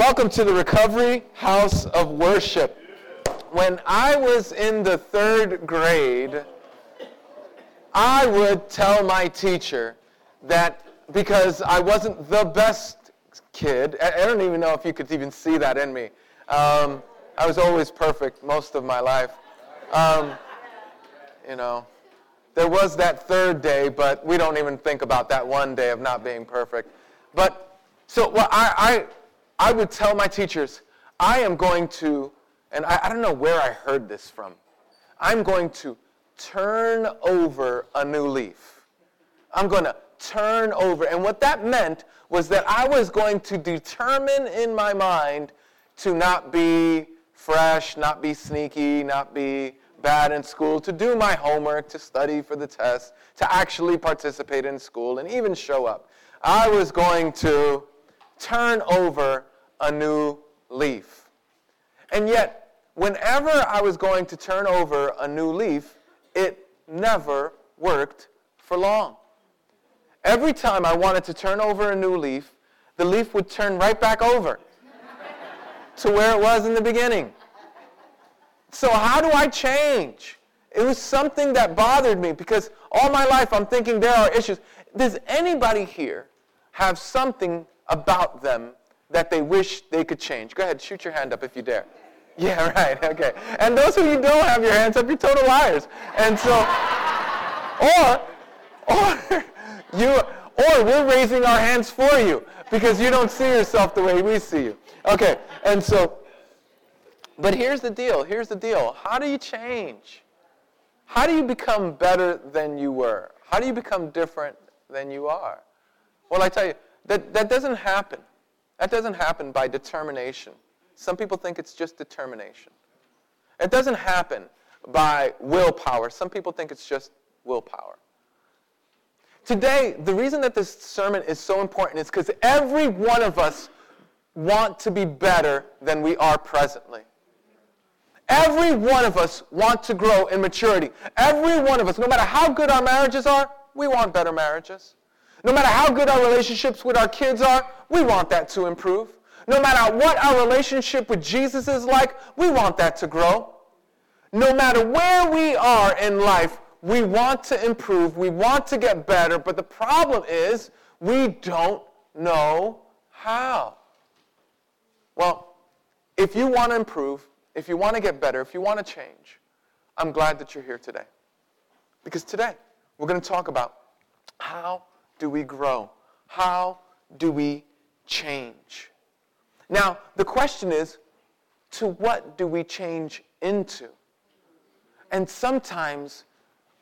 Welcome to the Recovery House of Worship. When I was in the third grade, I would tell my teacher that because I wasn't the best kid, I don't even know if you could even see that in me. Um, I was always perfect most of my life. Um, you know, there was that third day, but we don't even think about that one day of not being perfect. But so well, I, I, I would tell my teachers, I am going to, and I, I don't know where I heard this from, I'm going to turn over a new leaf. I'm going to turn over. And what that meant was that I was going to determine in my mind to not be fresh, not be sneaky, not be bad in school, to do my homework, to study for the test, to actually participate in school, and even show up. I was going to turn over a new leaf. And yet, whenever I was going to turn over a new leaf, it never worked for long. Every time I wanted to turn over a new leaf, the leaf would turn right back over to where it was in the beginning. So, how do I change? It was something that bothered me because all my life I'm thinking there are issues. Does anybody here have something about them that they wish they could change? Go ahead, shoot your hand up if you dare. Yeah, right, okay. And those of you don't have your hands up, you're total liars. And so, or, or, you, or we're raising our hands for you because you don't see yourself the way we see you. Okay, and so, but here's the deal. Here's the deal. How do you change? How do you become better than you were? How do you become different than you are? Well, I tell you, that, that doesn't happen. That doesn't happen by determination. Some people think it's just determination. It doesn't happen by willpower. Some people think it's just willpower. Today, the reason that this sermon is so important is because every one of us want to be better than we are presently. Every one of us want to grow in maturity. Every one of us, no matter how good our marriages are, we want better marriages. No matter how good our relationships with our kids are, we want that to improve. No matter what our relationship with Jesus is like, we want that to grow. No matter where we are in life, we want to improve, we want to get better, but the problem is we don't know how. Well, if you want to improve, if you want to get better, if you want to change, I'm glad that you're here today. Because today, we're going to talk about how do we grow? How do we change? Now, the question is, to what do we change into? And sometimes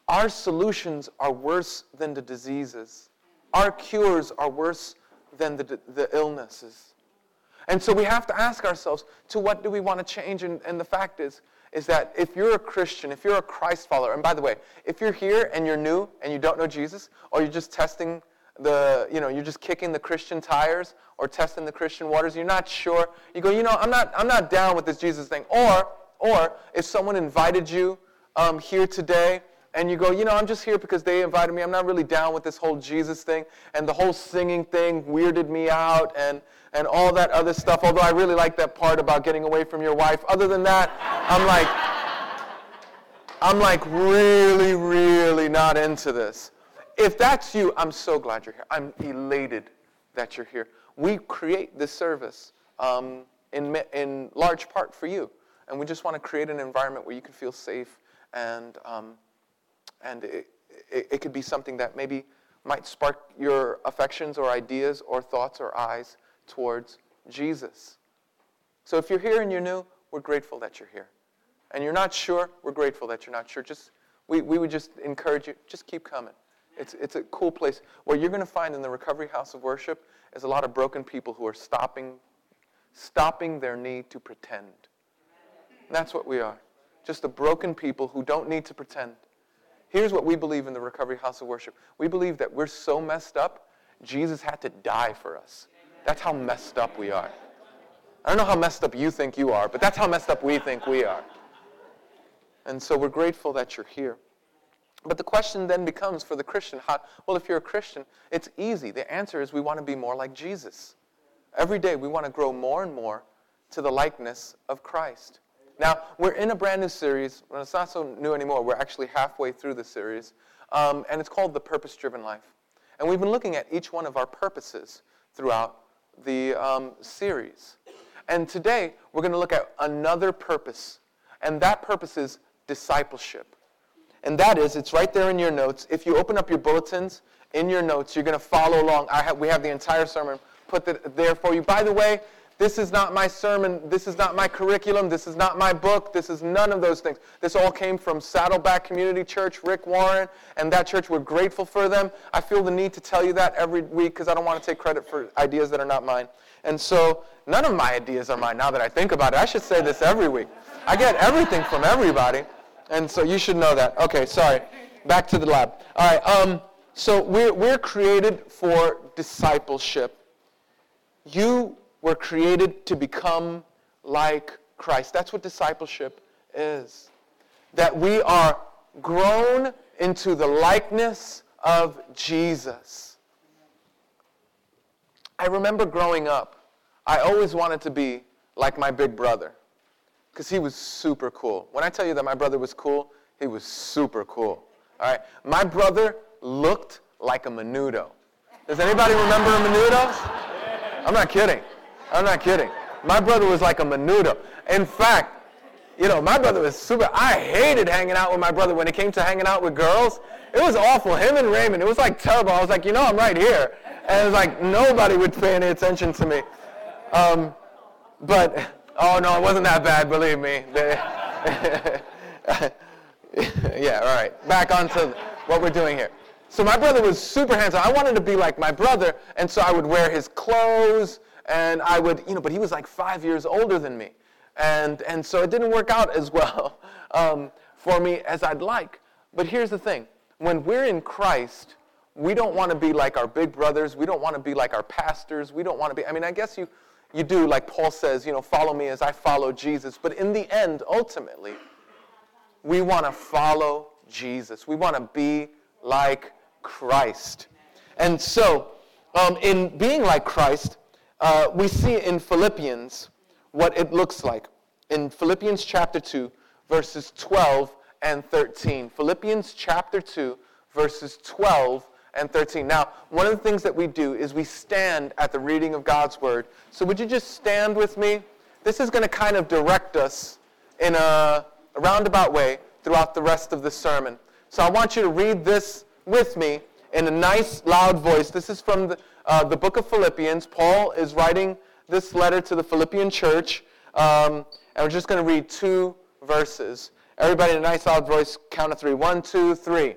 our solutions are worse than the diseases. Our cures are worse than the, the illnesses. And so we have to ask ourselves, to what do we want to change? And, and the fact is, is that if you're a Christian, if you're a Christ follower, and by the way, if you're here and you're new and you don't know Jesus, or you're just testing the, you know, you're just kicking the Christian tires or testing the Christian waters, you're not sure, you go, you know, I'm not, I'm not down with this Jesus thing. Or, or if someone invited you um, here today and you go, you know, I'm just here because they invited me. I'm not really down with this whole Jesus thing. And the whole singing thing weirded me out and, and all that other stuff. Although I really like that part about getting away from your wife. Other than that, I'm like, I'm like really, really not into this. If that's you, I'm so glad you're here. I'm elated that you're here. We create this service um, in, in large part for you. And we just want to create an environment where you can feel safe and um, and it, it, it could be something that maybe might spark your affections or ideas or thoughts or eyes towards Jesus. So if you're here and you're new, we're grateful that you're here. And you're not sure, we're grateful that you're not sure. Just we, we would just encourage you, just keep coming. It's, it's a cool place. What you're going to find in the Recovery House of Worship is a lot of broken people who are stopping, stopping their need to pretend. And that's what we are. Just the broken people who don't need to pretend. Here's what we believe in the Recovery House of Worship. We believe that we're so messed up, Jesus had to die for us. That's how messed up we are. I don't know how messed up you think you are, but that's how messed up we think we are. And so we're grateful that you're here. But the question then becomes for the Christian, how, well, if you're a Christian, it's easy. The answer is we want to be more like Jesus. Every day we want to grow more and more to the likeness of Christ. Now, we're in a brand new series. Well, it's not so new anymore. We're actually halfway through the series. Um, and it's called The Purpose Driven Life. And we've been looking at each one of our purposes throughout the um, series. And today, we're going to look at another purpose. And that purpose is discipleship. And that is, it's right there in your notes. If you open up your bulletins in your notes, you're going to follow along. Have, we have the entire sermon put there for you. By the way, this is not my sermon. This is not my curriculum. This is not my book. This is none of those things. This all came from Saddleback Community Church, Rick Warren, and that church. We're grateful for them. I feel the need to tell you that every week because I don't want to take credit for ideas that are not mine. And so none of my ideas are mine now that I think about it. I should say this every week. I get everything from everybody. And so you should know that. Okay, sorry. Back to the lab. All right. Um, so we're, we're created for discipleship. You were created to become like Christ. That's what discipleship is. That we are grown into the likeness of Jesus. I remember growing up, I always wanted to be like my big brother because he was super cool. When I tell you that my brother was cool, he was super cool. All right? My brother looked like a menudo. Does anybody remember a menudo? I'm not kidding. I'm not kidding. My brother was like a menudo. In fact, you know, my brother was super. I hated hanging out with my brother when it came to hanging out with girls. It was awful. Him and Raymond, it was like terrible. I was like, you know, I'm right here. And it was like nobody would pay any attention to me. Um, but, oh no, it wasn't that bad, believe me. yeah, all right. Back onto what we're doing here. So my brother was super handsome. I wanted to be like my brother, and so I would wear his clothes and I would, you know, but he was like five years older than me. And, and so it didn't work out as well um, for me as I'd like. But here's the thing when we're in Christ, we don't want to be like our big brothers. We don't want to be like our pastors. We don't want to be, I mean, I guess you, you do, like Paul says, you know, follow me as I follow Jesus. But in the end, ultimately, we want to follow Jesus. We want to be like Christ. And so, um, in being like Christ, uh, we see in Philippians what it looks like. In Philippians chapter 2, verses 12 and 13. Philippians chapter 2, verses 12 and 13. Now, one of the things that we do is we stand at the reading of God's word. So would you just stand with me? This is going to kind of direct us in a, a roundabout way throughout the rest of the sermon. So I want you to read this with me in a nice, loud voice. This is from the, uh, the book of Philippians. Paul is writing this letter to the Philippian church, um, and we're just going to read two verses. Everybody in a nice, loud voice, count of three. One, two, three.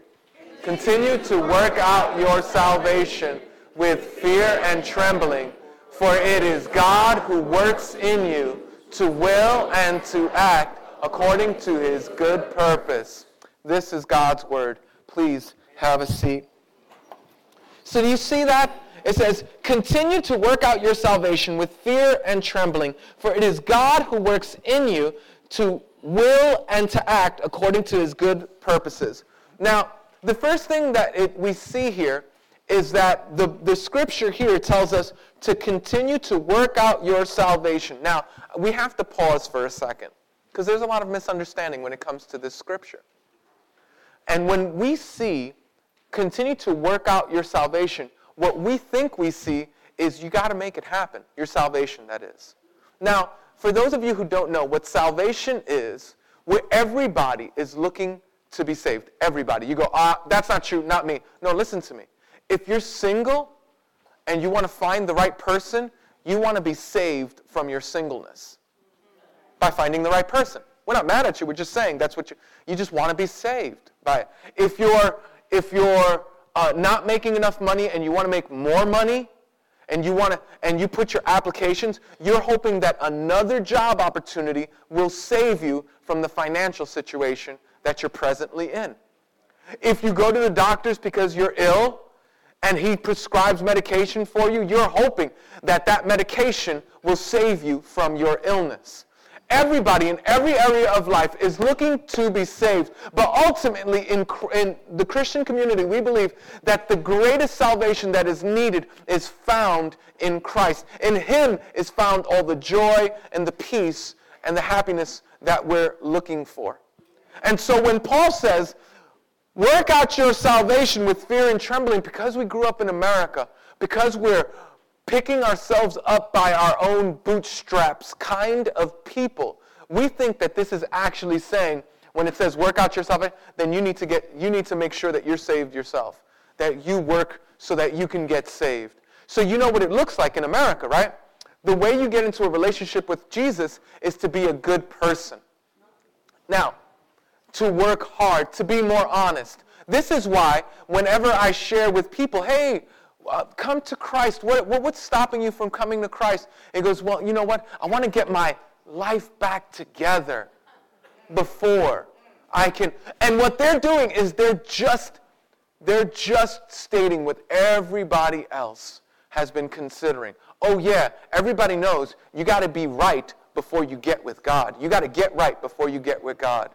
Continue to work out your salvation with fear and trembling, for it is God who works in you to will and to act according to his good purpose. This is God's word. Please have a seat. So do you see that? It says, continue to work out your salvation with fear and trembling, for it is God who works in you to will and to act according to his good purposes. Now, the first thing that it, we see here is that the, the scripture here tells us to continue to work out your salvation. Now, we have to pause for a second because there's a lot of misunderstanding when it comes to this scripture. And when we see continue to work out your salvation. What we think we see is you got to make it happen. Your salvation, that is. Now, for those of you who don't know, what salvation is, where everybody is looking to be saved. Everybody. You go, ah, that's not true, not me. No, listen to me. If you're single and you want to find the right person, you want to be saved from your singleness by finding the right person. We're not mad at you. We're just saying that's what you, you just want to be saved by it. If you're if you're uh, not making enough money and you want to make more money, and you want to and you put your applications you're hoping that another job opportunity will save you from the financial situation that you're presently in if you go to the doctors because you're ill and he prescribes medication for you you're hoping that that medication will save you from your illness everybody in every area of life is looking to be saved. But ultimately, in, in the Christian community, we believe that the greatest salvation that is needed is found in Christ. In Him is found all the joy and the peace and the happiness that we're looking for. And so when Paul says, work out your salvation with fear and trembling because we grew up in America, because we're picking ourselves up by our own bootstraps kind of people, we think that this is actually saying, when it says work out your salvation, then you need to get you need to make sure that you're saved yourself. That you work so that you can get saved. So you know what it looks like in America, right? The way you get into a relationship with Jesus is to be a good person. Now, to work hard, to be more honest. This is why whenever I share with people, hey, uh, come to Christ. What, what, what's stopping you from coming to Christ? It goes, well, you know what? I want to get my life back together before I can. And what they're doing is they're just, they're just stating what everybody else has been considering. Oh yeah, everybody knows you got to be right before you get with God. You got to get right before you get with God.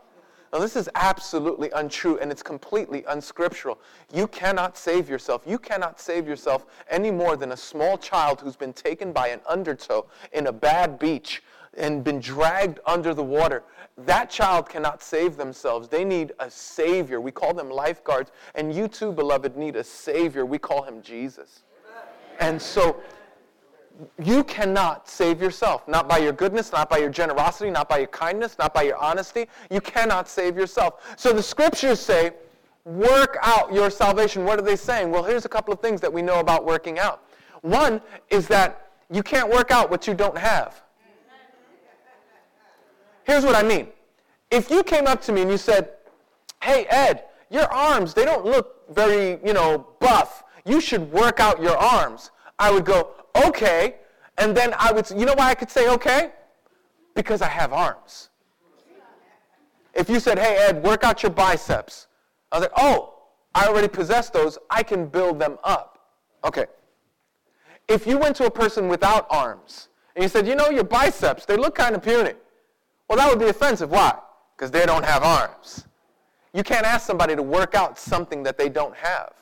Now, this is absolutely untrue and it's completely unscriptural. You cannot save yourself. You cannot save yourself any more than a small child who's been taken by an undertow in a bad beach and been dragged under the water. That child cannot save themselves. They need a Savior. We call them lifeguards. And you too, beloved, need a Savior. We call him Jesus. And so you cannot save yourself. Not by your goodness, not by your generosity, not by your kindness, not by your honesty. You cannot save yourself. So the scriptures say, work out your salvation. What are they saying? Well, here's a couple of things that we know about working out. One is that you can't work out what you don't have. Here's what I mean. If you came up to me and you said, hey, Ed, your arms, they don't look very, you know, buff. You should work out your arms. I would go, okay. And then I would, you know why I could say okay? Because I have arms. If you said, hey, Ed, work out your biceps, I was like, oh, I already possess those. I can build them up. Okay. If you went to a person without arms and you said, you know, your biceps, they look kind of puny. Well, that would be offensive. Why? Because they don't have arms. You can't ask somebody to work out something that they don't have.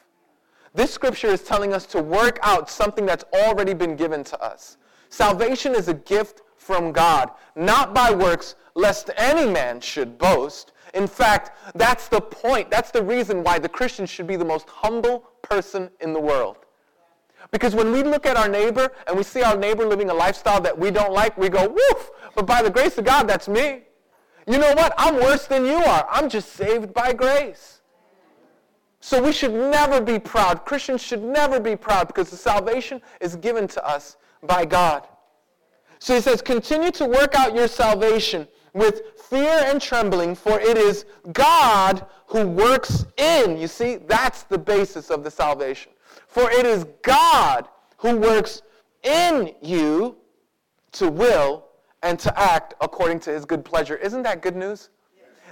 This scripture is telling us to work out something that's already been given to us. Salvation is a gift from God, not by works, lest any man should boast. In fact, that's the point. That's the reason why the Christian should be the most humble person in the world. Because when we look at our neighbor and we see our neighbor living a lifestyle that we don't like, we go, woof, but by the grace of God, that's me. You know what? I'm worse than you are. I'm just saved by grace. So we should never be proud. Christians should never be proud because the salvation is given to us by God. So he says, continue to work out your salvation with fear and trembling, for it is God who works in. You see, that's the basis of the salvation. For it is God who works in you to will and to act according to his good pleasure. Isn't that good news?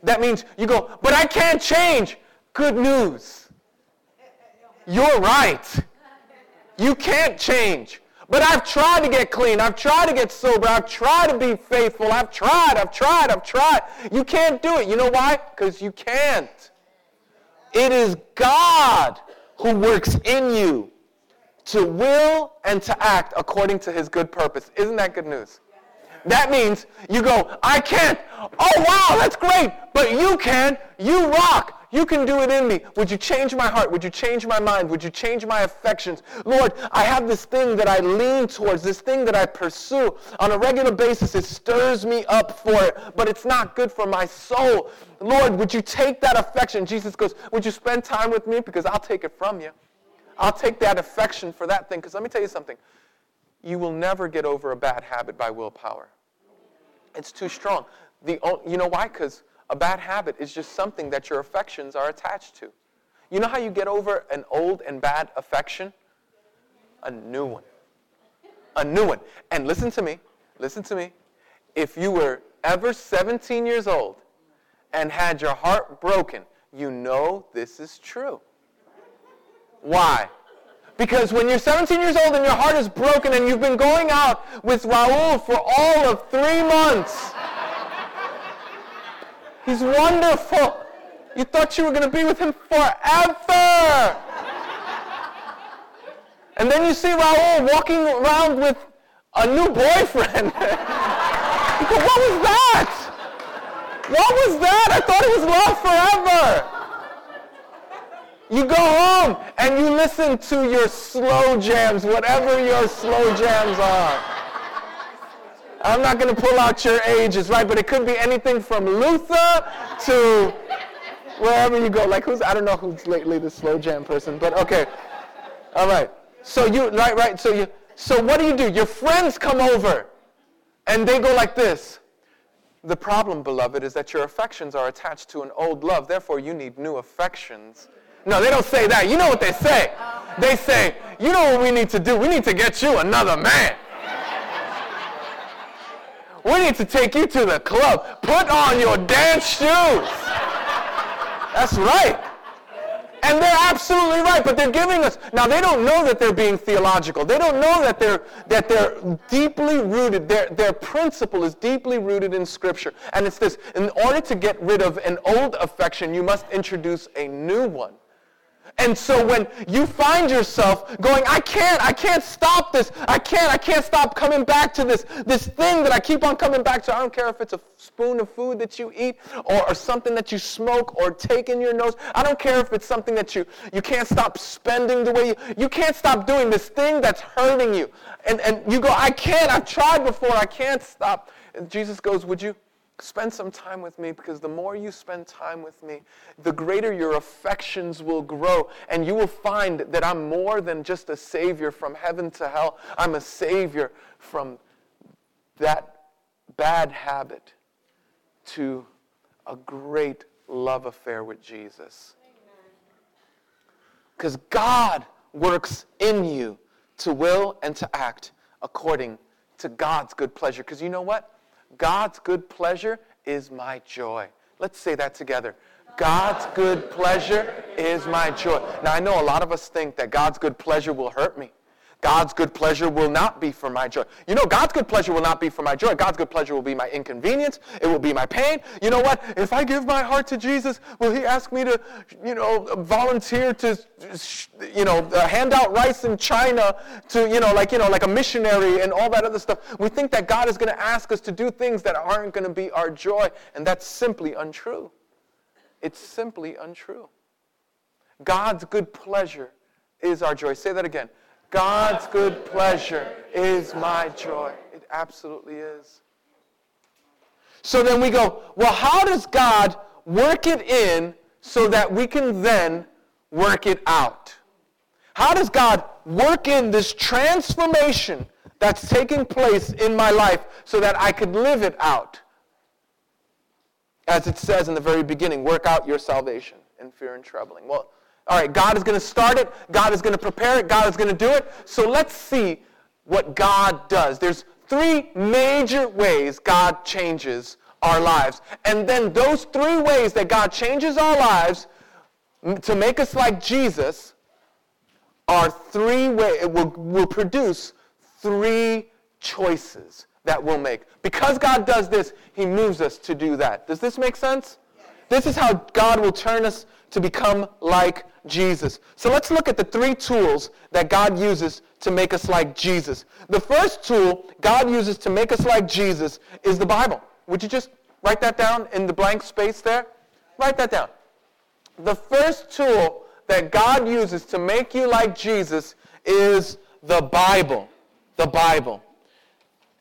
That means you go, but I can't change. Good news. You're right. You can't change. But I've tried to get clean. I've tried to get sober. I've tried to be faithful. I've tried. I've tried. I've tried. You can't do it. You know why? Because you can't. It is God who works in you to will and to act according to his good purpose. Isn't that good news? That means you go, I can't. Oh, wow, that's great. But you can. You rock. You can do it in me. Would you change my heart? Would you change my mind? Would you change my affections? Lord, I have this thing that I lean towards, this thing that I pursue on a regular basis. It stirs me up for it, but it's not good for my soul. Lord, would you take that affection? Jesus goes, Would you spend time with me? Because I'll take it from you. I'll take that affection for that thing. Because let me tell you something. You will never get over a bad habit by willpower. It's too strong. The, you know why? Because a bad habit is just something that your affections are attached to. You know how you get over an old and bad affection? A new one. A new one. And listen to me. Listen to me. If you were ever 17 years old and had your heart broken, you know this is true. Why? Because when you're 17 years old and your heart is broken and you've been going out with Raul for all of three months, He's wonderful. You thought you were going to be with him forever. And then you see Raul walking around with a new boyfriend. you go, what was that? What was that? I thought it was love forever. You go home and you listen to your slow jams, whatever your slow jams are. I'm not going to pull out your ages, right? But it could be anything from Luther to wherever you go. Like who's, I don't know who's lately the slow jam person, but okay. All right. So you, right, right. So you, so what do you do? Your friends come over and they go like this. The problem, beloved, is that your affections are attached to an old love. Therefore, you need new affections. No, they don't say that. You know what they say? They say, you know what we need to do? We need to get you another man. We need to take you to the club. Put on your dance shoes. That's right. And they're absolutely right, but they're giving us now they don't know that they're being theological. They don't know that they're that they're deeply rooted, their their principle is deeply rooted in scripture. And it's this in order to get rid of an old affection, you must introduce a new one. And so when you find yourself going, I can't, I can't stop this. I can't, I can't stop coming back to this, this thing that I keep on coming back to. I don't care if it's a spoon of food that you eat or, or something that you smoke or take in your nose. I don't care if it's something that you, you can't stop spending the way you, you can't stop doing this thing that's hurting you. And, and you go, I can't, I've tried before, I can't stop. And Jesus goes, would you? Spend some time with me because the more you spend time with me, the greater your affections will grow. And you will find that I'm more than just a Savior from heaven to hell. I'm a Savior from that bad habit to a great love affair with Jesus. Because God works in you to will and to act according to God's good pleasure. Because you know what? God's good pleasure is my joy. Let's say that together. God's good pleasure is my joy. Now, I know a lot of us think that God's good pleasure will hurt me. God's good pleasure will not be for my joy. You know, God's good pleasure will not be for my joy. God's good pleasure will be my inconvenience. It will be my pain. You know what? If I give my heart to Jesus, will He ask me to, you know, volunteer to, you know, uh, hand out rice in China to, you know, like, you know, like a missionary and all that other stuff? We think that God is going to ask us to do things that aren't going to be our joy, and that's simply untrue. It's simply untrue. God's good pleasure is our joy. Say that again. God's good pleasure is my joy. It absolutely is. So then we go, well, how does God work it in so that we can then work it out? How does God work in this transformation that's taking place in my life so that I could live it out? As it says in the very beginning, work out your salvation in fear and trembling. Well, all right, God is going to start it. God is going to prepare it. God is going to do it. So let's see what God does. There's three major ways God changes our lives. And then those three ways that God changes our lives to make us like Jesus are three ways, it will, will produce three choices that we'll make. Because God does this, he moves us to do that. Does this make sense? This is how God will turn us to become like Jesus. So let's look at the three tools that God uses to make us like Jesus. The first tool God uses to make us like Jesus is the Bible. Would you just write that down in the blank space there? Write that down. The first tool that God uses to make you like Jesus is the Bible. The Bible.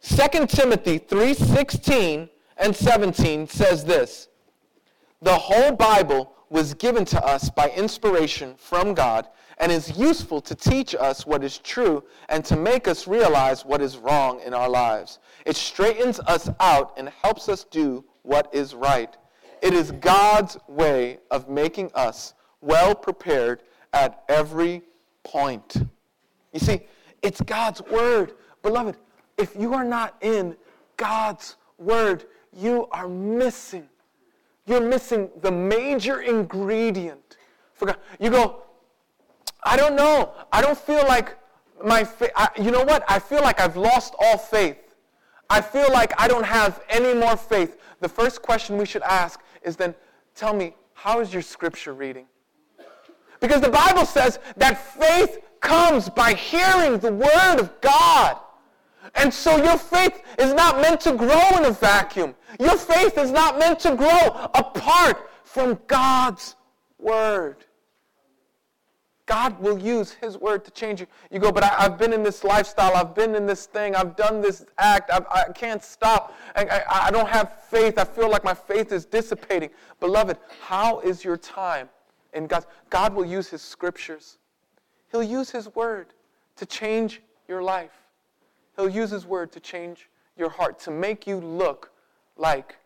2 Timothy 3:16 and 17 says this. The whole Bible was given to us by inspiration from God and is useful to teach us what is true and to make us realize what is wrong in our lives. It straightens us out and helps us do what is right. It is God's way of making us well prepared at every point. You see, it's God's word. Beloved, if you are not in God's word, you are missing you're missing the major ingredient. For God. You go, I don't know. I don't feel like my faith. You know what? I feel like I've lost all faith. I feel like I don't have any more faith. The first question we should ask is then, tell me, how is your scripture reading? Because the Bible says that faith comes by hearing the word of God. And so your faith is not meant to grow in a vacuum. Your faith is not meant to grow apart from God's word. God will use His word to change you. You go, but I, have been in this lifestyle. I've been in this thing. I've done this act. I've, I, can not stop. I, I, I don't have faith. I feel like my faith is dissipating. Beloved, how is your time in God? God will use His scriptures. He'll use His word to change your life. He'll use His word to change your heart, to make you look like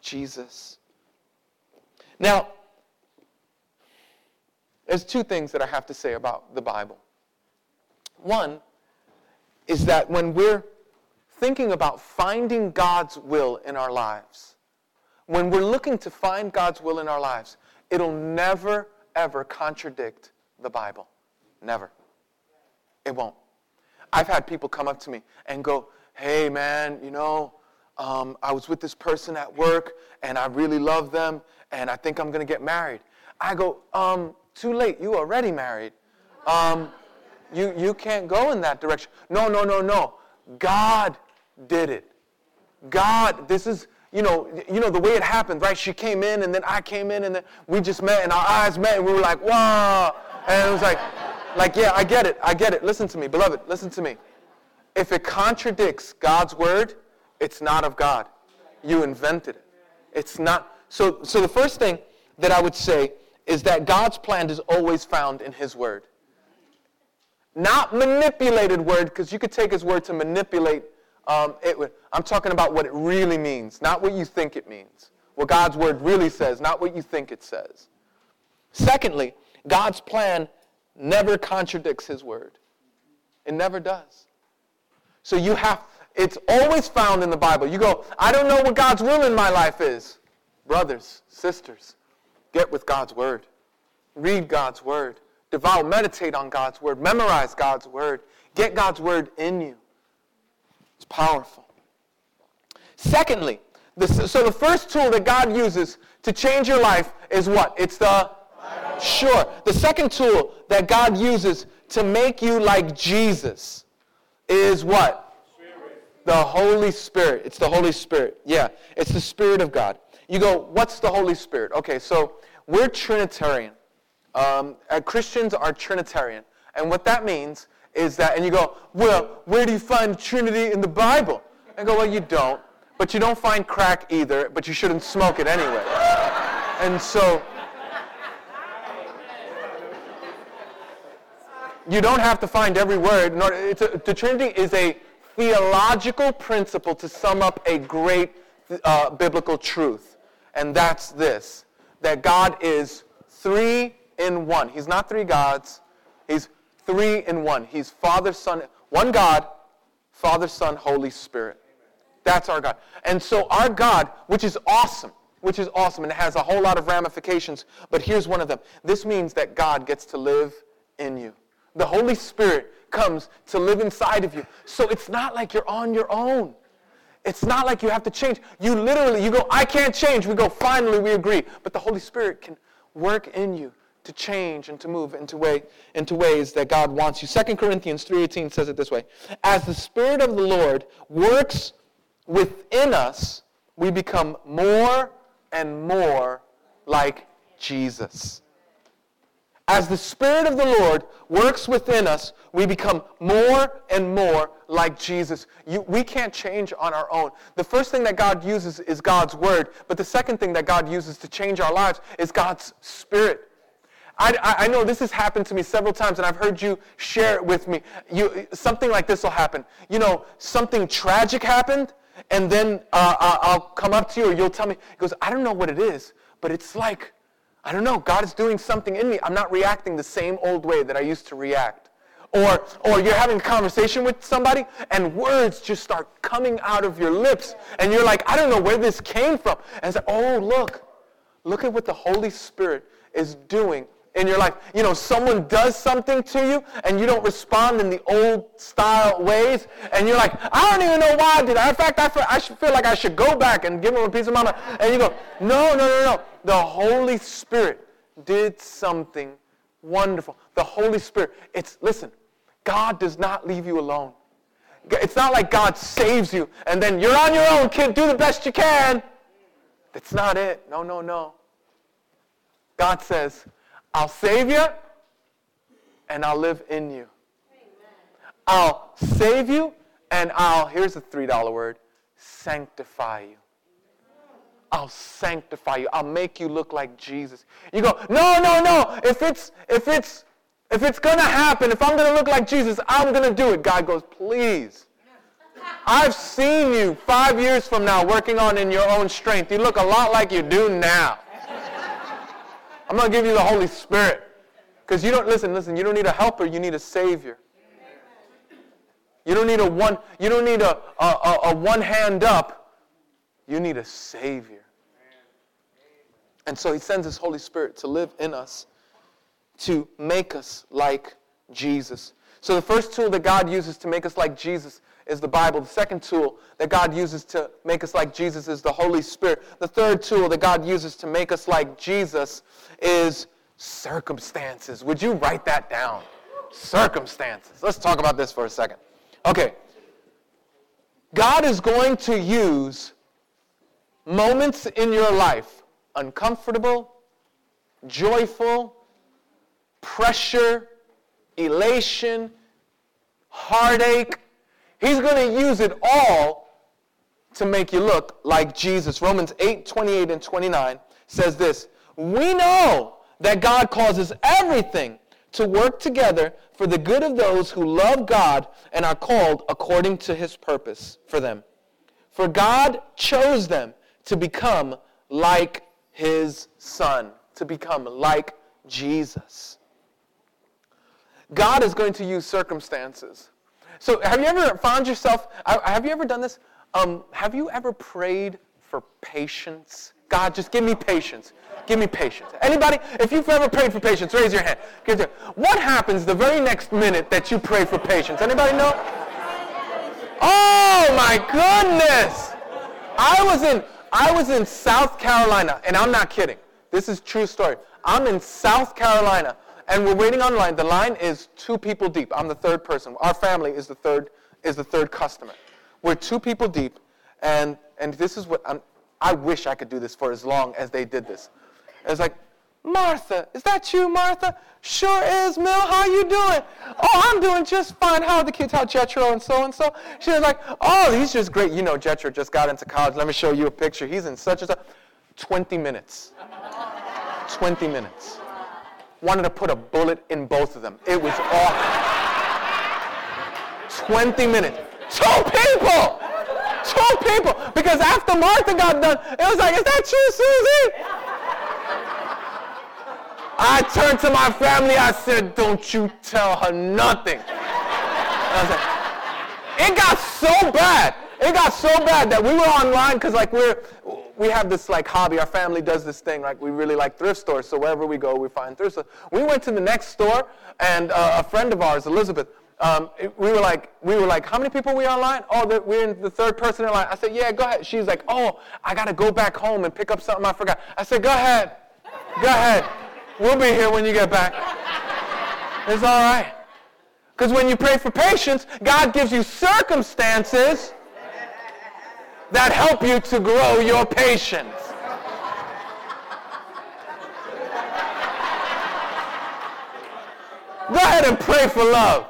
Jesus. Now, there's two things that I have to say about the Bible. One is that when we're thinking about finding God's will in our lives, when we're looking to find God's will in our lives, it'll never, ever contradict the Bible. Never. It won't. I've had people come up to me and go, hey, man, you know, um, I was with this person at work and I really love them and I think I'm going to get married. I go, um, too late. You already married. Um, you, you can't go in that direction. No, no, no, no. God did it. God, this is, you know, you know the way it happened, right? She came in and then I came in and then we just met and our eyes met and we were like, wow. And it was like, like, yeah, I get it. I get it. Listen to me, beloved. Listen to me. If it contradicts God's word, it's not of God. You invented it. It's not. So, so the first thing that I would say is that God's plan is always found in His Word. Not manipulated word, because you could take His Word to manipulate um, it. I'm talking about what it really means, not what you think it means. What God's Word really says, not what you think it says. Secondly, God's plan never contradicts His Word. It never does. So you have, it's always found in the Bible. You go, I don't know what God's will in my life is. Brothers, sisters, Get with God's Word. Read God's Word. Devour, meditate on God's Word. Memorize God's Word. Get God's Word in you. It's powerful. Secondly, this, so the first tool that God uses to change your life is what? It's the Sure. The second tool that God uses to make you like Jesus is what? The Holy Spirit. It's the Holy Spirit. Yeah. It's the Spirit of God. You go, what's the Holy Spirit? Okay, so we're Trinitarian. Um, uh, Christians are Trinitarian. And what that means is that, and you go, well, where do you find Trinity in the Bible? I go, well, you don't. But you don't find crack either, but you shouldn't smoke it anyway. And so, you don't have to find every word. A, the Trinity is a theological principle to sum up a great uh, biblical truth. And that's this that God is three in one. He's not three gods, He's three in one. He's Father, Son, one God, Father, Son, Holy Spirit. That's our God. And so our God, which is awesome, which is awesome, and it has a whole lot of ramifications, but here's one of them. This means that God gets to live in you. The Holy Spirit comes to live inside of you. So it's not like you're on your own. It's not like you have to change. You literally, you go, I can't change. We go, finally, we agree. But the Holy Spirit can work in you to change and to move into, way, into ways that God wants you. 2 Corinthians 3.18 says it this way. As the Spirit of the Lord works within us, we become more and more like Jesus. As the Spirit of the Lord works within us, we become more and more like Jesus. You, we can't change on our own. The first thing that God uses is God's Word, but the second thing that God uses to change our lives is God's Spirit. I, I, know this has happened to me several times, and I've heard you share it with me. You, something like this will happen. You know, something tragic happened, and then uh, I'll come up to you, or you'll tell me, he goes, I don't know what it is, but it's like I don't know, God is doing something in me. I'm not reacting the same old way that I used to react. Or, or you're having a conversation with somebody and words just start coming out of your lips. And you're like, I don't know where this came from. And it's like, oh, look. Look at what the Holy Spirit is doing in your life. You know, someone does something to you and you don't respond in the old style ways, and you're like, I don't even know why I did that. In fact, I feel, I should feel like I should go back and give him a piece of my mind. And you go, no, no, no, no. The Holy Spirit did something wonderful. The Holy Spirit, it's, listen, God does not leave you alone. It's not like God saves you and then you're on your own, kid, do the best you can. That's not it. No, no, no. God says, I'll save you and I'll live in you. I'll save you and I'll, here's a $3 word, sanctify you. I'll sanctify you. I'll make you look like Jesus. You go, no, no, no. If it's if it's if it's gonna happen, if I'm gonna look like Jesus, I'm gonna do it. God goes, please. I've seen you five years from now working on in your own strength. You look a lot like you do now. I'm gonna give you the Holy Spirit. Because you don't listen, listen, you don't need a helper, you need a savior. You don't need a one, you don't need a, a, a one hand up. You need a Savior. And so He sends His Holy Spirit to live in us, to make us like Jesus. So the first tool that God uses to make us like Jesus is the Bible. The second tool that God uses to make us like Jesus is the Holy Spirit. The third tool that God uses to make us like Jesus is circumstances. Would you write that down? Circumstances. Let's talk about this for a second. Okay. God is going to use moments in your life uncomfortable, joyful, pressure, elation, heartache. He's going to use it all to make you look like Jesus. Romans 8 28 and 29 says this We know that God causes everything to work together for the good of those who love God and are called according to his purpose for them. For God chose them to become like his son, to become like Jesus. God is going to use circumstances. So, have you ever found yourself, have you ever done this? Um, have you ever prayed for patience? God, just give me patience. Give me patience. Anybody? If you've ever prayed for patience, raise your hand. What happens the very next minute that you pray for patience? Anybody know? Oh my goodness! I was in I was in South Carolina, and I'm not kidding. This is true story. I'm in South Carolina, and we're waiting on line. The line is two people deep. I'm the third person. Our family is the third is the third customer. We're two people deep, and and this is what I'm, I wish I could do this for as long as they did this. It's like, Martha, is that you, Martha? Sure is, Mill. How you doing? Oh, I'm doing just fine. How are the kids? How Jetro and so and so? She was like, oh, he's just great. You know, Jetro just got into college. Let me show you a picture. He's in such and such. 20 minutes. 20 minutes. Wanted to put a bullet in both of them. It was awful. 20 minutes. Two people! Two people! Because after Martha got done, it was like, is that you, Susie? I turned to my family. I said, don't you tell her nothing. Like, it got so bad. It got so bad that we were online because like we're we have this like hobby. Our family does this thing. Like we really like thrift stores. So wherever we go, we find thrift stores. We went to the next store, and uh, a friend of ours, Elizabeth, um, we were like, we were like, how many people are we online? Oh, we're in the third person in line. I said, yeah, go ahead. She's like, oh, I gotta go back home and pick up something I forgot. I said, go ahead, go ahead. We'll be here when you get back. It's all right. Because when you pray for patience, God gives you circumstances that help you to grow your patience. Go ahead and pray for love.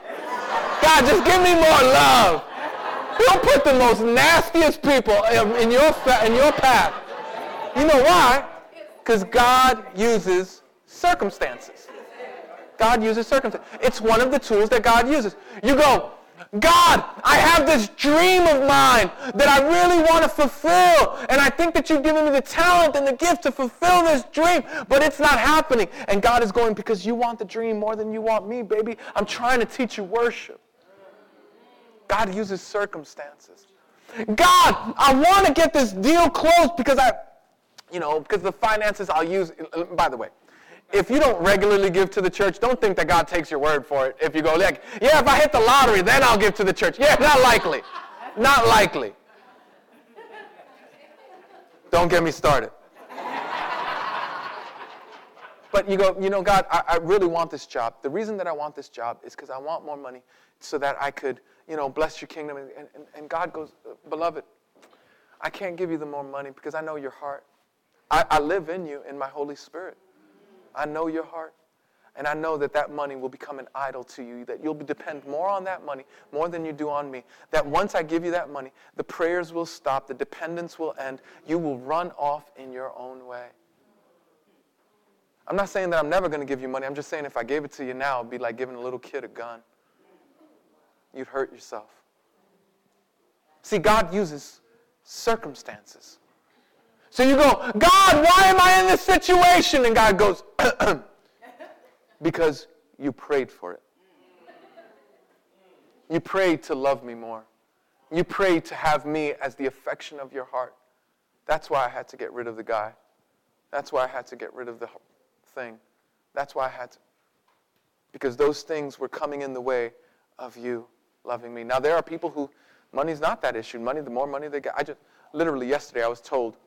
God, just give me more love. Don't put the most nastiest people in your, in your path. You know why? Because God uses circumstances. God uses circumstances. It's one of the tools that God uses. You go, God, I have this dream of mine that I really want to fulfill. And I think that you've given me the talent and the gift to fulfill this dream, but it's not happening. And God is going, because you want the dream more than you want me, baby. I'm trying to teach you worship. God uses circumstances. God, I want to get this deal closed because I, you know, because the finances I'll use. By the way, if you don't regularly give to the church, don't think that God takes your word for it. If you go like, yeah, if I hit the lottery, then I'll give to the church. Yeah, not likely. Not likely. Don't get me started. But you go, you know, God, I, I really want this job. The reason that I want this job is because I want more money so that I could, you know, bless your kingdom. And, and, and God goes, uh, beloved, I can't give you the more money because I know your heart. I, I live in you in my Holy Spirit. I know your heart. And I know that that money will become an idol to you, that you'll depend more on that money, more than you do on me. That once I give you that money, the prayers will stop, the dependence will end. You will run off in your own way. I'm not saying that I'm never going to give you money. I'm just saying if I gave it to you now, it'd be like giving a little kid a gun. You'd hurt yourself. See, God uses circumstances. So you go, God, why am I in this situation? And God goes, because you prayed for it. You prayed to love me more. You prayed to have me as the affection of your heart. That's why I had to get rid of the guy. That's why I had to get rid of the thing. That's why I had to. Because those things were coming in the way of you loving me. Now, there are people who money's not that issue. Money, the more money they get. I just, literally yesterday, I was told,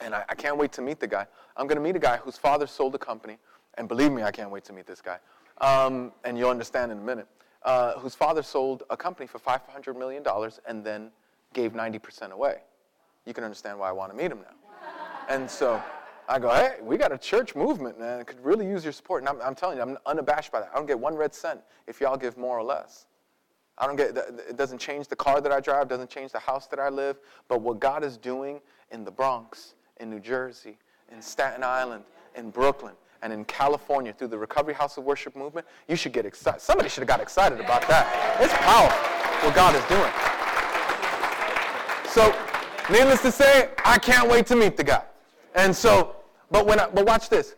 and I, I can't wait to meet the guy. I'm going to meet a guy whose father sold a company, and believe me, I can't wait to meet this guy. Um, and you'll understand in a minute. Uh, whose father sold a company for $500 million and then gave 90% away. You can understand why I want to meet him now. And so I go, hey, we got a church movement, man. It could really use your support. And I'm, I'm, telling you, I'm unabashed by that. I don't get one red cent if y'all give more or less. I don't get, it doesn't change the car that I drive, doesn't change the house that I live. But what God is doing in the Bronx, in New Jersey, in Staten Island, in Brooklyn, and in California through the Recovery House of Worship movement, you should get excited. Somebody should have got excited about that. It's powerful what God is doing. So, needless to say, I can't wait to meet the guy. And so but when I, but watch this.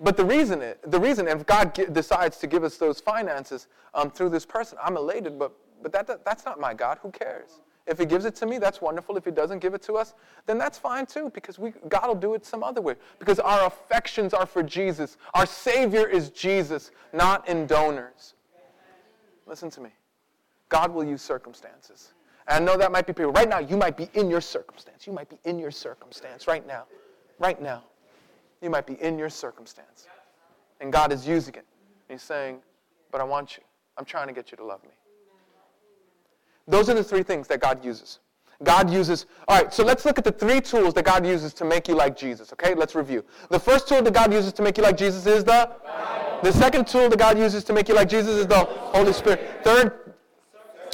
But the reason, the reason, if God decides to give us those finances um, through this person, I'm elated. But but that, that that's not my God. Who cares? If He gives it to me, that's wonderful. If He doesn't give it to us, then that's fine too, because we God will do it some other way. Because our affections are for Jesus. Our Savior is Jesus, not in donors. Listen to me. God will use circumstances. And I know that might be people. Right now, you might be in your circumstance. You might be in your circumstance right now. Right now. You might be in your circumstance. And God is using it. He's saying, But I want you. I'm trying to get you to love me. Those are the three things that God uses. God uses, all right, so let's look at the three tools that God uses to make you like Jesus, okay? Let's review. The first tool that God uses to make you like Jesus is the Bible. The second tool that God uses to make you like Jesus is the Holy Spirit. Third,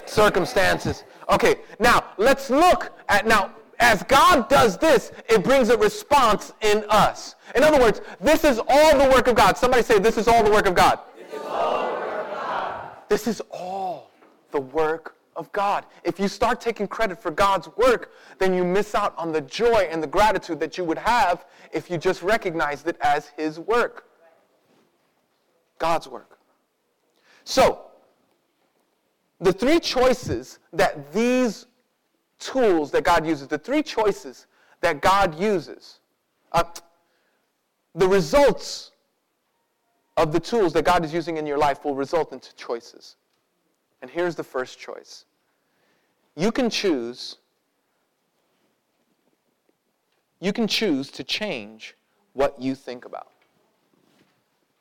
circumstances. Okay, now let's look at, now, as God does this, it brings a response in us. In other words, this is all the work of God. Somebody say, This is all the work of God. This is all the work of God. This is all the work of God. If you start taking credit for God's work, then you miss out on the joy and the gratitude that you would have if you just recognized it as His work. God's work. So, the three choices that these tools that God uses, the three choices that God uses, uh, the results of the tools that God is using in your life will result into choices. And here's the first choice you can choose you can choose to change what you think about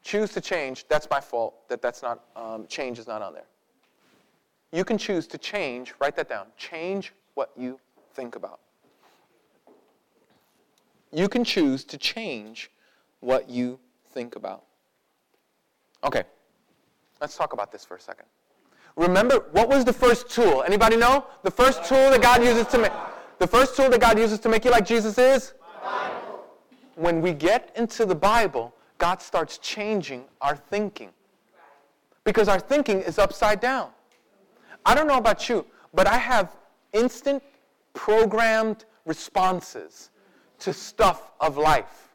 choose to change that's my fault that that's not um, change is not on there you can choose to change write that down change what you think about. You can choose to change what you think about. Okay, let's talk about this for a second. Remember, what was the first tool? Anybody know? The first tool that God uses to make the first tool that God uses to make you like Jesus is? Bible. When we get into the Bible, God starts changing our thinking. Because our thinking is upside down. I don't know about you, but I have instant programmed responses to stuff of life.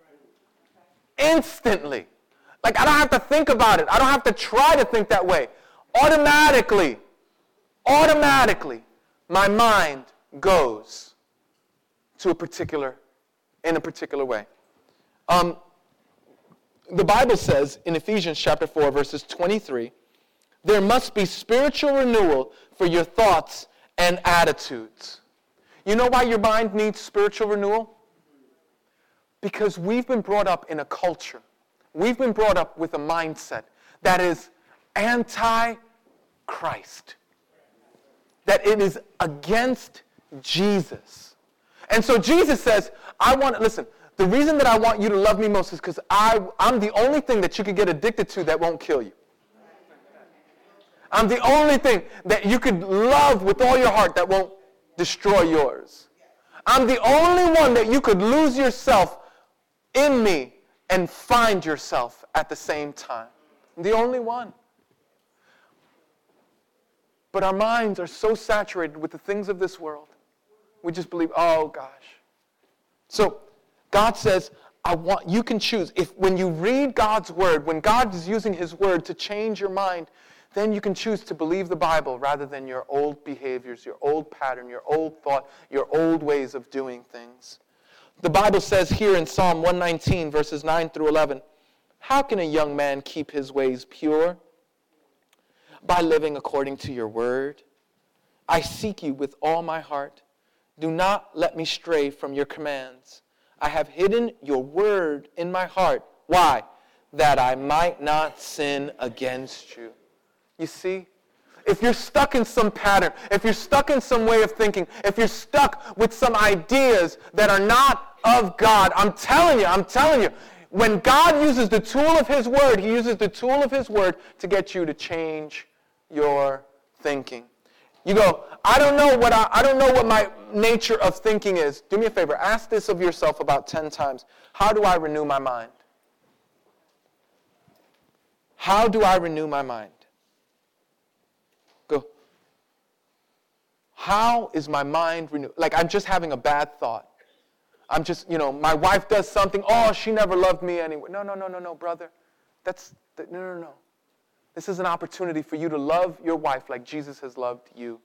Instantly. Like, I don't have to think about it. I don't have to try to think that way. Automatically, automatically, my mind goes to a particular, in a particular way. Um, the Bible says in Ephesians chapter 4, verses 23, there must be spiritual renewal for your thoughts and attitudes. You know why your mind needs spiritual renewal? Because we've been brought up in a culture, we've been brought up with a mindset that is anti Christ, that it is against Jesus. And so Jesus says, I want, listen, the reason that I want you to love me most is because I'm the only thing that you could get addicted to that won't kill you. I'm the only thing that you could love with all your heart that won't destroy yours. I'm the only one that you could lose yourself in me and find yourself at the same time. I'm the only one. But our minds are so saturated with the things of this world. We just believe, oh gosh. So God says, I want you can choose. If when you read God's word, when God is using his word to change your mind, then you can choose to believe the Bible rather than your old behaviors, your old pattern, your old thought, your old ways of doing things. The Bible says here in Psalm 119, verses 9 through 11, How can a young man keep his ways pure? By living according to your word. I seek you with all my heart. Do not let me stray from your commands. I have hidden your word in my heart. Why? That I might not sin against you. You see? If you're stuck in some pattern, if you're stuck in some way of thinking, if you're stuck with some ideas that are not of God, I'm telling you, I'm telling you, when God uses the tool of His Word, He uses the tool of His Word to get you to change your thinking. You go, I don't know what I, I don't know what my nature of thinking is. Do me a favor, ask this of yourself about 10 times. How do I renew my mind? How do I renew my mind? Go. How is my mind renewed? Like I'm just having a bad thought. I'm just, you know, my wife does something. Oh, she never loved me anyway. No, no, no, no, no, brother. That's, no, no, no. This is an opportunity for you to love your wife like Jesus has loved you.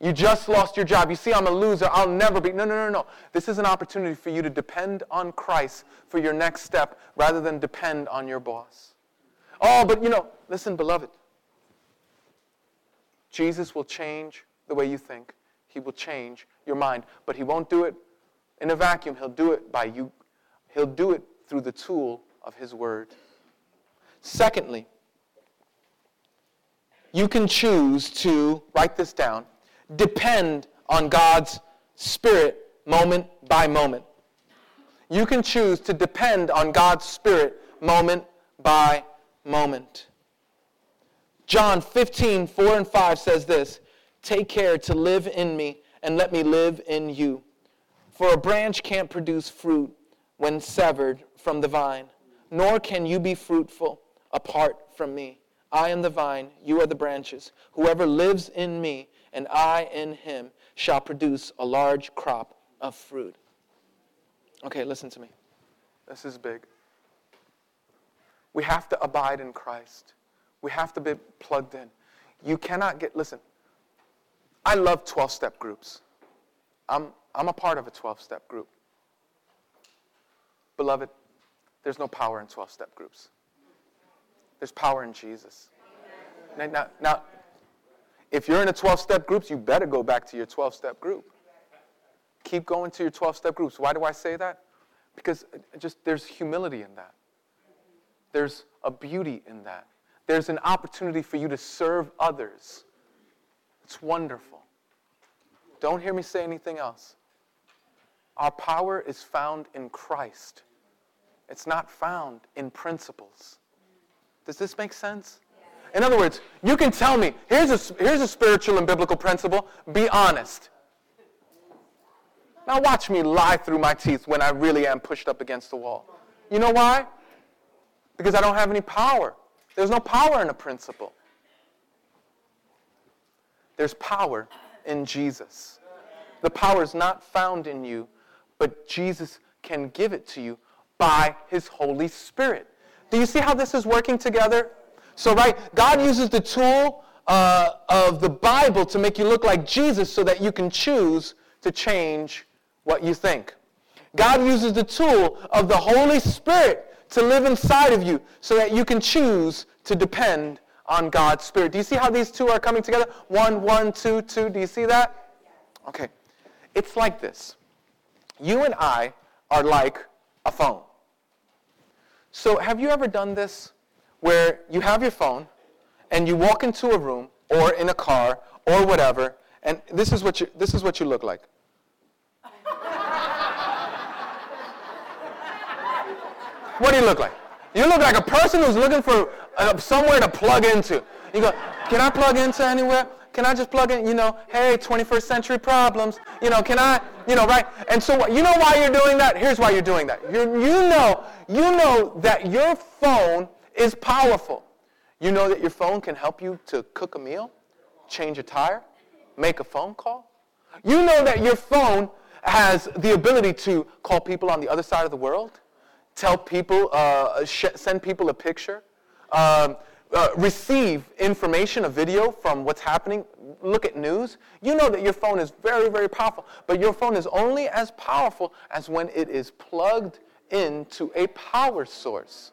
You just lost your job. You see, I'm a loser. I'll never be. No, no, no, no. This is an opportunity for you to depend on Christ for your next step rather than depend on your boss. Oh, but you know, listen, beloved. Jesus will change the way you think. He will change your mind. But he won't do it in a vacuum. He'll do it by you. He'll do it through the tool of his word. Secondly, you can choose to, write this down, depend on God's Spirit moment by moment. You can choose to depend on God's Spirit moment by moment. John 15, 4 and 5 says this Take care to live in me and let me live in you. For a branch can't produce fruit when severed from the vine, nor can you be fruitful apart from me. I am the vine, you are the branches. Whoever lives in me and I in him shall produce a large crop of fruit. Okay, listen to me. This is big. We have to abide in Christ. We have to be plugged in. You cannot get, listen, I love 12 step groups. I'm, I'm a part of a 12 step group. Beloved, there's no power in 12 step groups, there's power in Jesus. Now, now, now, if you're in a 12 step group, you better go back to your 12 step group. Keep going to your 12 step groups. Why do I say that? Because uh, just there's humility in that. There's a beauty in that. There's an opportunity for you to serve others it's wonderful. Don't hear me say anything else. Our power is found in Christ. It's not found in principles. Does this make sense? In other words, you can tell me, here's a, here's a spiritual and biblical principle, be honest. Now watch me lie through my teeth when I really am pushed up against the wall. You know why? Because I don't have any power. There's no power in a principle. There's power in Jesus. The power is not found in you, but Jesus can give it to you by his Holy Spirit. Do you see how this is working together? So, right, God uses the tool uh, of the Bible to make you look like Jesus so that you can choose to change what you think. God uses the tool of the Holy Spirit to live inside of you so that you can choose to depend on God's Spirit. Do you see how these two are coming together? One, one, two, two. Do you see that? Okay. It's like this. You and I are like a phone. So have you ever done this where you have your phone and you walk into a room or in a car or whatever, and this is what you, this is what you look like. what do you look like? You look like a person who's looking for uh, somewhere to plug into. You go, can I plug into anywhere? Can I just plug in, you know, hey, 21st century problems, you know, can I, you know, right? And so you know why you're doing that? Here's why you're doing that. You're, you know, you know that your phone is powerful. You know that your phone can help you to cook a meal, change a tire, make a phone call. You know that your phone has the ability to call people on the other side of the world, tell people, uh, sh- send people a picture, um, uh, receive information, a video from what's happening, look at news. You know that your phone is very, very powerful, but your phone is only as powerful as when it is plugged into a power source.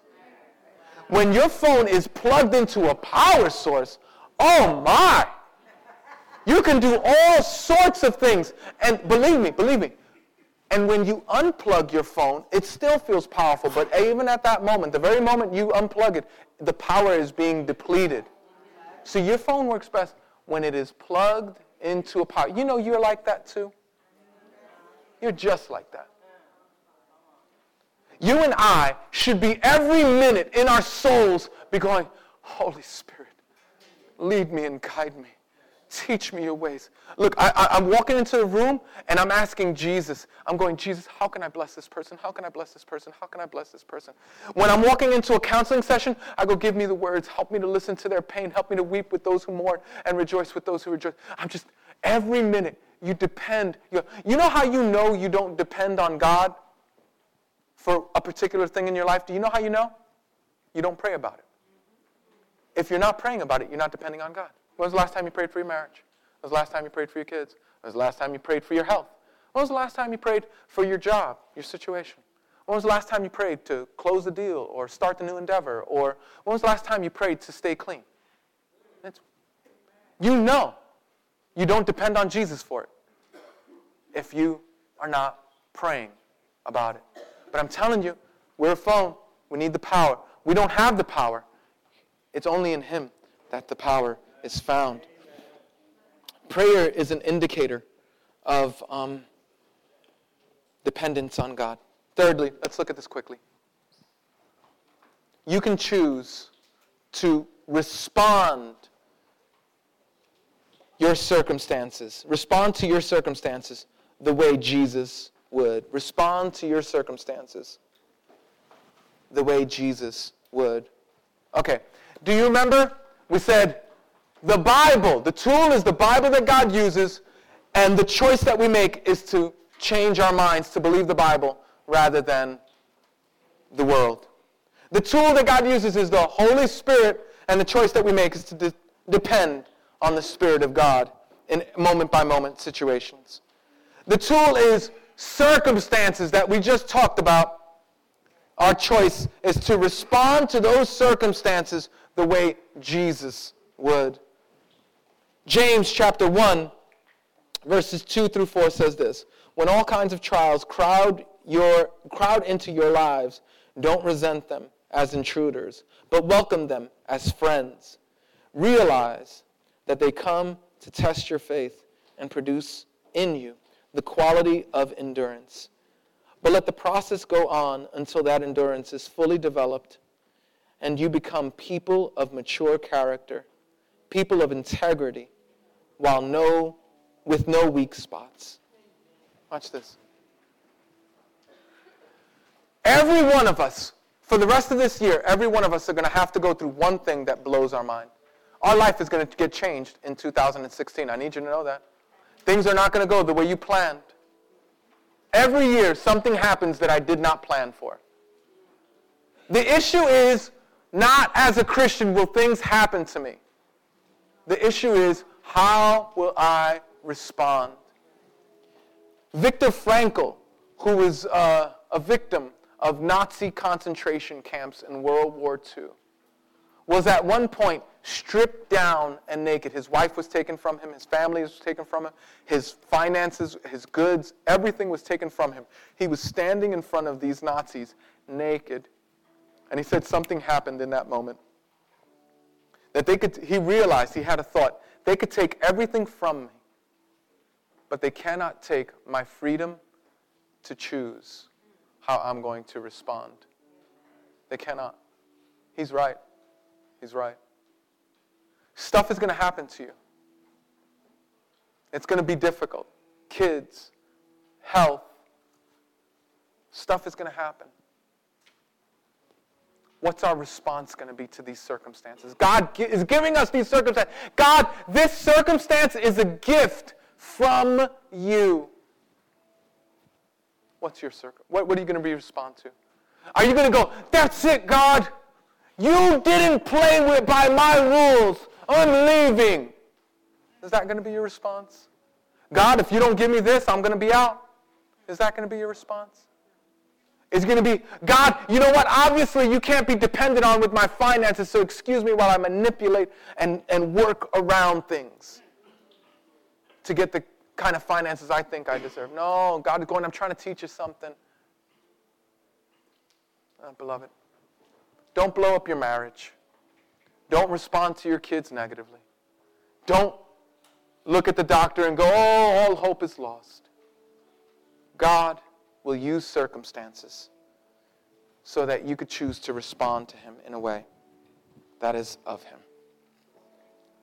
When your phone is plugged into a power source, oh my! You can do all sorts of things. And believe me, believe me, and when you unplug your phone, it still feels powerful. But even at that moment, the very moment you unplug it, the power is being depleted. So your phone works best when it is plugged into a power. You know you're like that too. You're just like that. You and I should be every minute in our souls be going, Holy Spirit, lead me and guide me. Teach me your ways. Look, I, am walking into the room and I'm asking Jesus. I'm going, Jesus, how can I bless this person? How can I bless this person? How can I bless this person? When I'm walking into a counseling session, I go, give me the words. Help me to listen to their pain. Help me to weep with those who mourn and rejoice with those who rejoice. I'm just, every minute, you depend. You know how you know you don't depend on God for a particular thing in your life? Do you know how you know? You don't pray about it. If you're not praying about it, you're not depending on God. When was the last time you prayed for your marriage? When was the last time you prayed for your kids? When was the last time you prayed for your health? When was the last time you prayed for your job, your situation? When was the last time you prayed to close a deal or start a new endeavor? Or when was the last time you prayed to stay clean? It's, you know you don't depend on Jesus for it if you are not praying about it. But I'm telling you, we're a phone. We need the power. We don't have the power. It's only in Him that the power is found. Prayer is an indicator of um, dependence on God. Thirdly, let's look at this quickly. You can choose to respond your circumstances. Respond to your circumstances the way Jesus would. Respond to your circumstances the way Jesus would. Okay. Do you remember? We said the Bible, the tool is the Bible that God uses, and the choice that we make is to change our minds to believe the Bible rather than the world. The tool that God uses is the Holy Spirit, and the choice that we make is to de- depend on the Spirit of God in moment by moment situations. The tool is circumstances that we just talked about. Our choice is to respond to those circumstances the way Jesus would. James chapter 1, verses 2 through 4 says this When all kinds of trials crowd, your, crowd into your lives, don't resent them as intruders, but welcome them as friends. Realize that they come to test your faith and produce in you the quality of endurance. But let the process go on until that endurance is fully developed and you become people of mature character, people of integrity, while no, with no weak spots. Watch this. Every one of us, for the rest of this year, every one of us are going to have to go through one thing that blows our mind. Our life is going to get changed in 2016. I need you to know that. Things are not going to go the way you planned. Every year, something happens that I did not plan for. The issue is not as a Christian will things happen to me. The issue is how will I respond? Viktor Frankl, who was uh, a victim of Nazi concentration camps in World War II, was at one point stripped down and naked. His wife was taken from him, his family was taken from him, his finances, his goods, everything was taken from him. He was standing in front of these Nazis naked. And he said something happened in that moment. That they could, he realized, he had a thought, they could take everything from me, but they cannot take my freedom to choose how I'm going to respond. They cannot. He's right. He's right. Stuff is going to happen to you. It's going to be difficult. Kids, health, stuff is going to happen. What's our response going to be to these circumstances? God is giving us these circumstances. God, this circumstance is a gift from you. What's your circle? What, what are you going to be respond to? Are you going to go, that's it, God? You didn't play with by my rules. I'm leaving. Is that going to be your response? God, if you don't give me this, I'm going to be out. Is that going to be your response? Is going to be, God, you know what? Obviously, you can't be dependent on with my finances, so excuse me while I manipulate and, and work around things to get the kind of finances I think I deserve. No, God is going, I'm trying to teach you something. Oh, beloved, don't blow up your marriage. Don't respond to your kids negatively. Don't look at the doctor and go, oh, all hope is lost. God will use circumstances so that you could choose to respond to Him in a way that is of Him.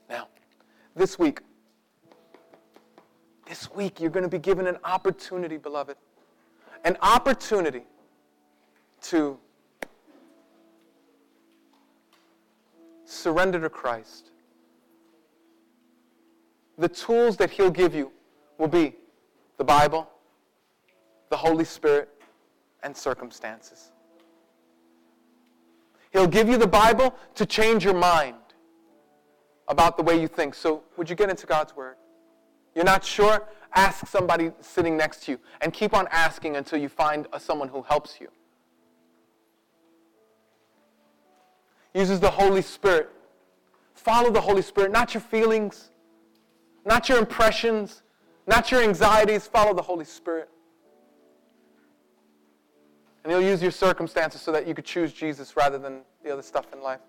Now, this week, this week, you're going to be given an opportunity, beloved. An opportunity to surrender to Christ. The tools that He'll give you will be the Bible, the Holy Spirit, and circumstances. He'll give you the Bible to change your mind about the way you think. So, would you get into God's Word? You're not sure? Ask somebody sitting next to you and keep on asking until you find someone who helps you. Uses the Holy Spirit. Follow the Holy Spirit, not your feelings, not your impressions, not your anxieties. Follow the Holy Spirit. And He'll use your circumstances so that you could choose Jesus rather than the other stuff in life.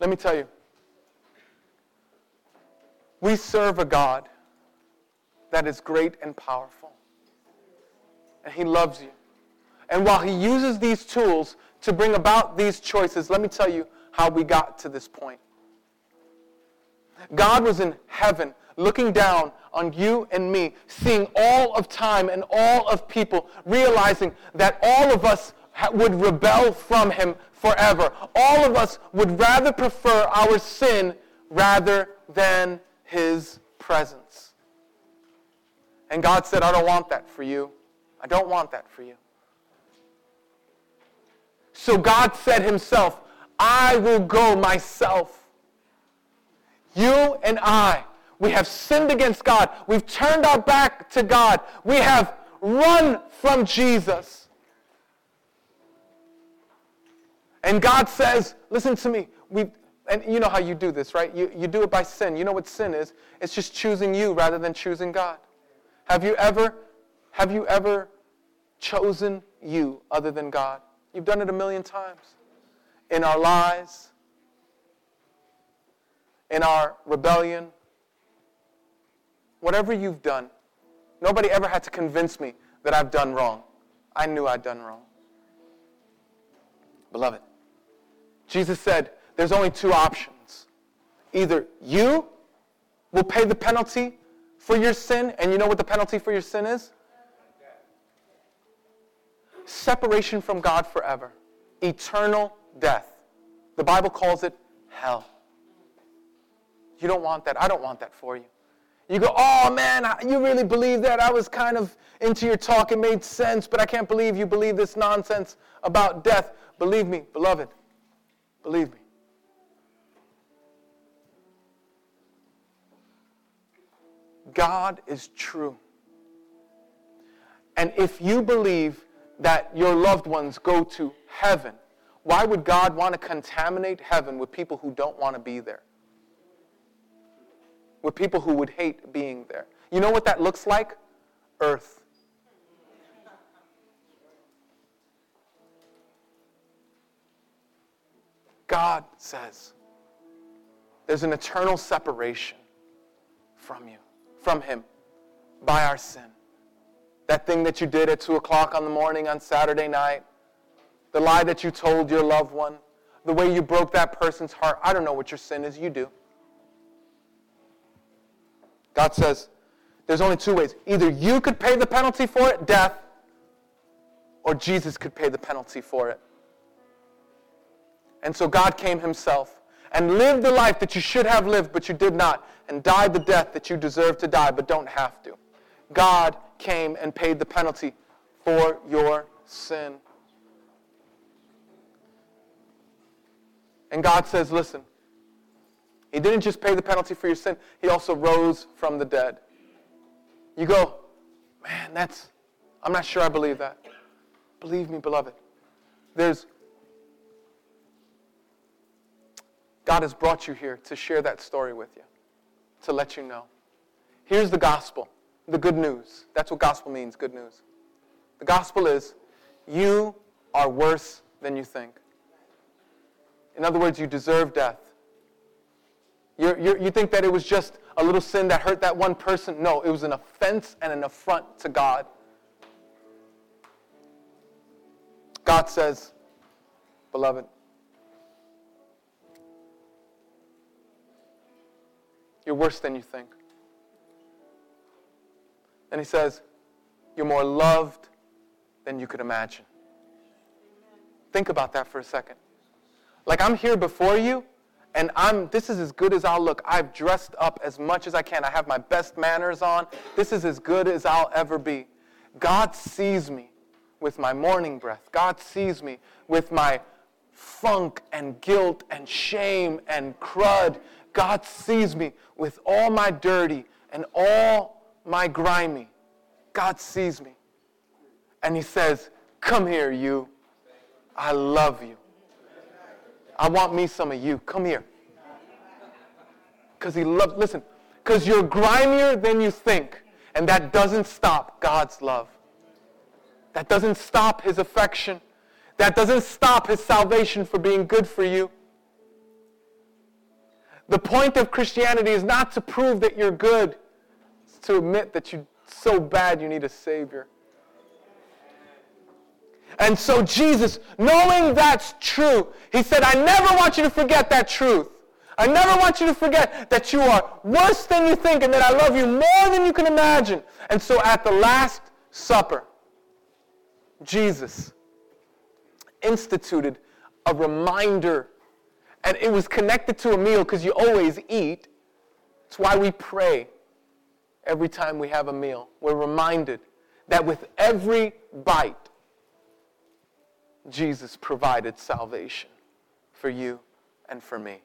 Let me tell you. We serve a God that is great and powerful. And He loves you. And while He uses these tools to bring about these choices, let me tell you how we got to this point. God was in heaven looking down on you and me, seeing all of time and all of people, realizing that all of us would rebel from Him forever. All of us would rather prefer our sin rather than his presence. And God said, I don't want that for you. I don't want that for you. So God said himself, I will go myself. You and I, we have sinned against God. We've turned our back to God. We have run from Jesus. And God says, listen to me, we've, and you know how you do this, right? You, you do it by sin. You know what sin is? It's just choosing you rather than choosing God. Have you ever, have you ever chosen you other than God? You've done it a million times. In our lies, in our rebellion, whatever you've done, nobody ever had to convince me that I've done wrong. I knew I'd done wrong. Beloved, Jesus said, there's only two options. Either you will pay the penalty for your sin, and you know what the penalty for your sin is? Separation from God forever, eternal death. The Bible calls it hell. You don't want that. I don't want that for you. You go, oh man, you really believe that? I was kind of into your talk. It made sense, but I can't believe you believe this nonsense about death. Believe me, beloved. Believe me. God is true. And if you believe that your loved ones go to heaven, why would God want to contaminate heaven with people who don't want to be there? With people who would hate being there. You know what that looks like? Earth. God says there's an eternal separation from you, from Him, by our sin. That thing that you did at 2 o'clock on the morning on Saturday night, the lie that you told your loved one, the way you broke that person's heart. I don't know what your sin is, you do. God says there's only two ways. Either you could pay the penalty for it, death, or Jesus could pay the penalty for it. And so God came himself and lived the life that you should have lived, but you did not, and died the death that you deserve to die, but don't have to. God came and paid the penalty for your sin. And God says, listen, He didn't just pay the penalty for your sin, He also rose from the dead. You go, man, that's, I'm not sure I believe that. Believe me, beloved. There's, God has brought you here to share that story with you, to let you know. Here's the gospel, the good news. That's what gospel means, good news. The gospel is you are worse than you think. In other words, you deserve death. You're, you're, you think that it was just a little sin that hurt that one person? No, it was an offense and an affront to God. God says, beloved, you're worse than you think. And he says, you're more loved than you could imagine. Think about that for a second. Like I'm here before you, and I'm this is as good as I'll look. I've dressed up as much as I can. I have my best manners on. This is as good as I'll ever be. God sees me with my morning breath. God sees me with my funk and guilt and shame and crud. God sees me with all my dirty and all my grimy. God sees me. And he says, Come here, you. I love you. I want me some of you. Come here. Because he loves, listen, because you're grimier than you think. And that doesn't stop God's love. That doesn't stop his affection. That doesn't stop his salvation for being good for you. The point of Christianity is not to prove that you're good, it's to admit that you're so bad you need a Savior. And so Jesus, knowing that's true, he said, I never want you to forget that truth. I never want you to forget that you are worse than you think and that I love you more than you can imagine. And so at the Last Supper, Jesus instituted a reminder. And it was connected to a meal because you always eat. It's why we pray every time we have a meal. We're reminded that with every bite, Jesus provided salvation for you and for me.